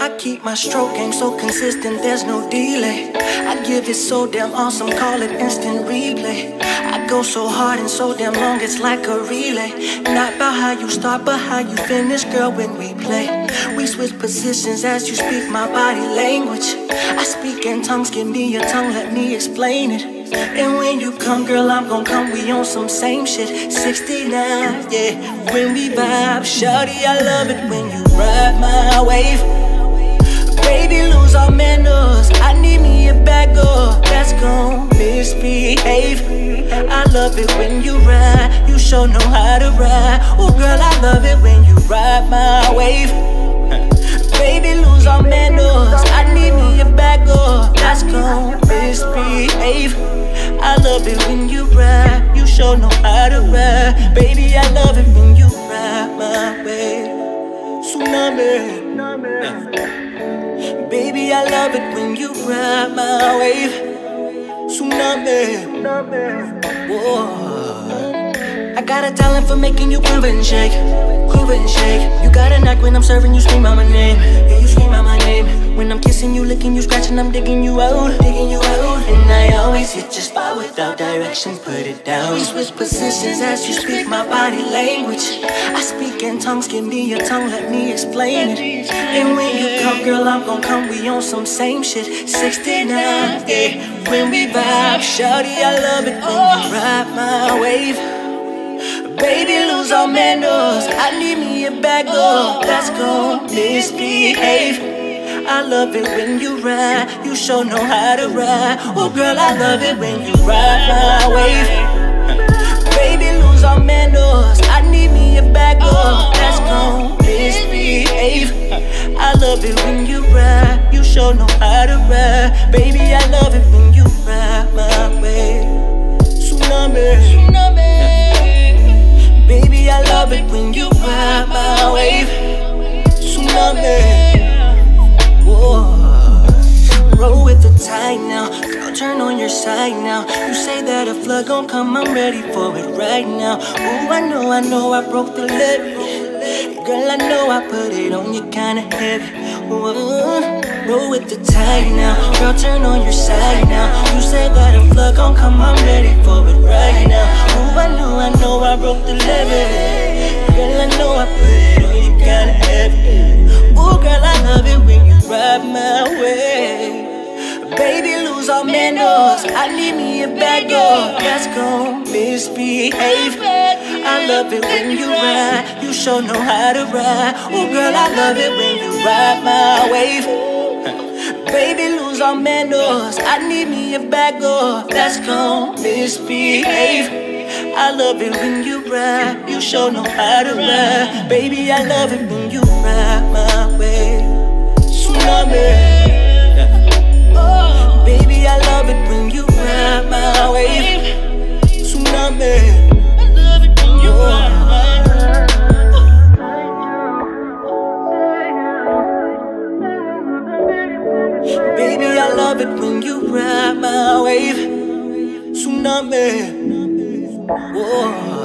I keep my stroke game so consistent, there's no delay. I give it so damn awesome, call it instant replay. I go so hard and so damn long, it's like a relay. Not about how you start, but how you finish, girl, when we play. We switch positions as you speak my body language. I speak in tongues, give me your tongue, let me explain it. And when you come, girl, I'm gon' come. We on some same shit. 69, yeah. When we vibe, shawty, I love it when you ride my wave. Baby, lose all manners. I need me a bag up that's gon' misbehave. I love it when you ride. You sure know how to ride. Oh, girl, I love it when you ride my wave. Baby, lose all manners. Love it when you ride. You sure know how to ride. Baby, I love it when you ride my way. Tsunami. Baby, I love it when you ride my wave. Tsunami. Whoa. I got a talent for making you quiver and shake. Quiver and shake. You got a knack when I'm serving you, scream out my name. Yeah, you scream out my name. When I'm kissing you, licking you, scratching, I'm digging you out. Digging you out. And always hit your spot without direction, put it down. We switch positions as you speak my body language. I speak in tongues, give me your tongue, let me explain it. And when you come, girl, I'm gon' come, we on some same shit. 69, yeah. When we vibe, shawty, I love it you ride my wave. Baby, lose all manners. I need me a bag up that's gon' misbehave. I love it when you ride. You sure know how to ride. Oh, girl, I love it when you ride my wave. Baby, lose all manners. I need me a bag up that's gon' misbehave. I love it when you ride. You sure know how to ride. Baby, I love it when you ride my way. Tsunami. Baby, I love it when you ride my wave. Side now. You say that a flood gon' come, I'm ready for it right now. Ooh, I know, I know, I broke the levee. Girl, I know I put it on you kinda heavy. Whoa. Roll with the tide now. Girl, turn on your side now. You say that a flood gon' come, I'm ready for it right now. Ooh, I know, I know, I broke the levee. I need me a bag up that's gon' misbehave. I love it when you ride. You sure know how to ride. Oh, girl, I love it when you ride my wave. Baby, lose all manners. I need me a bag up that's gon' misbehave. I love it when you ride. You sure know how to ride. Baby, I love it when you ride love it when you ride my wave. Tsunami. Whoa.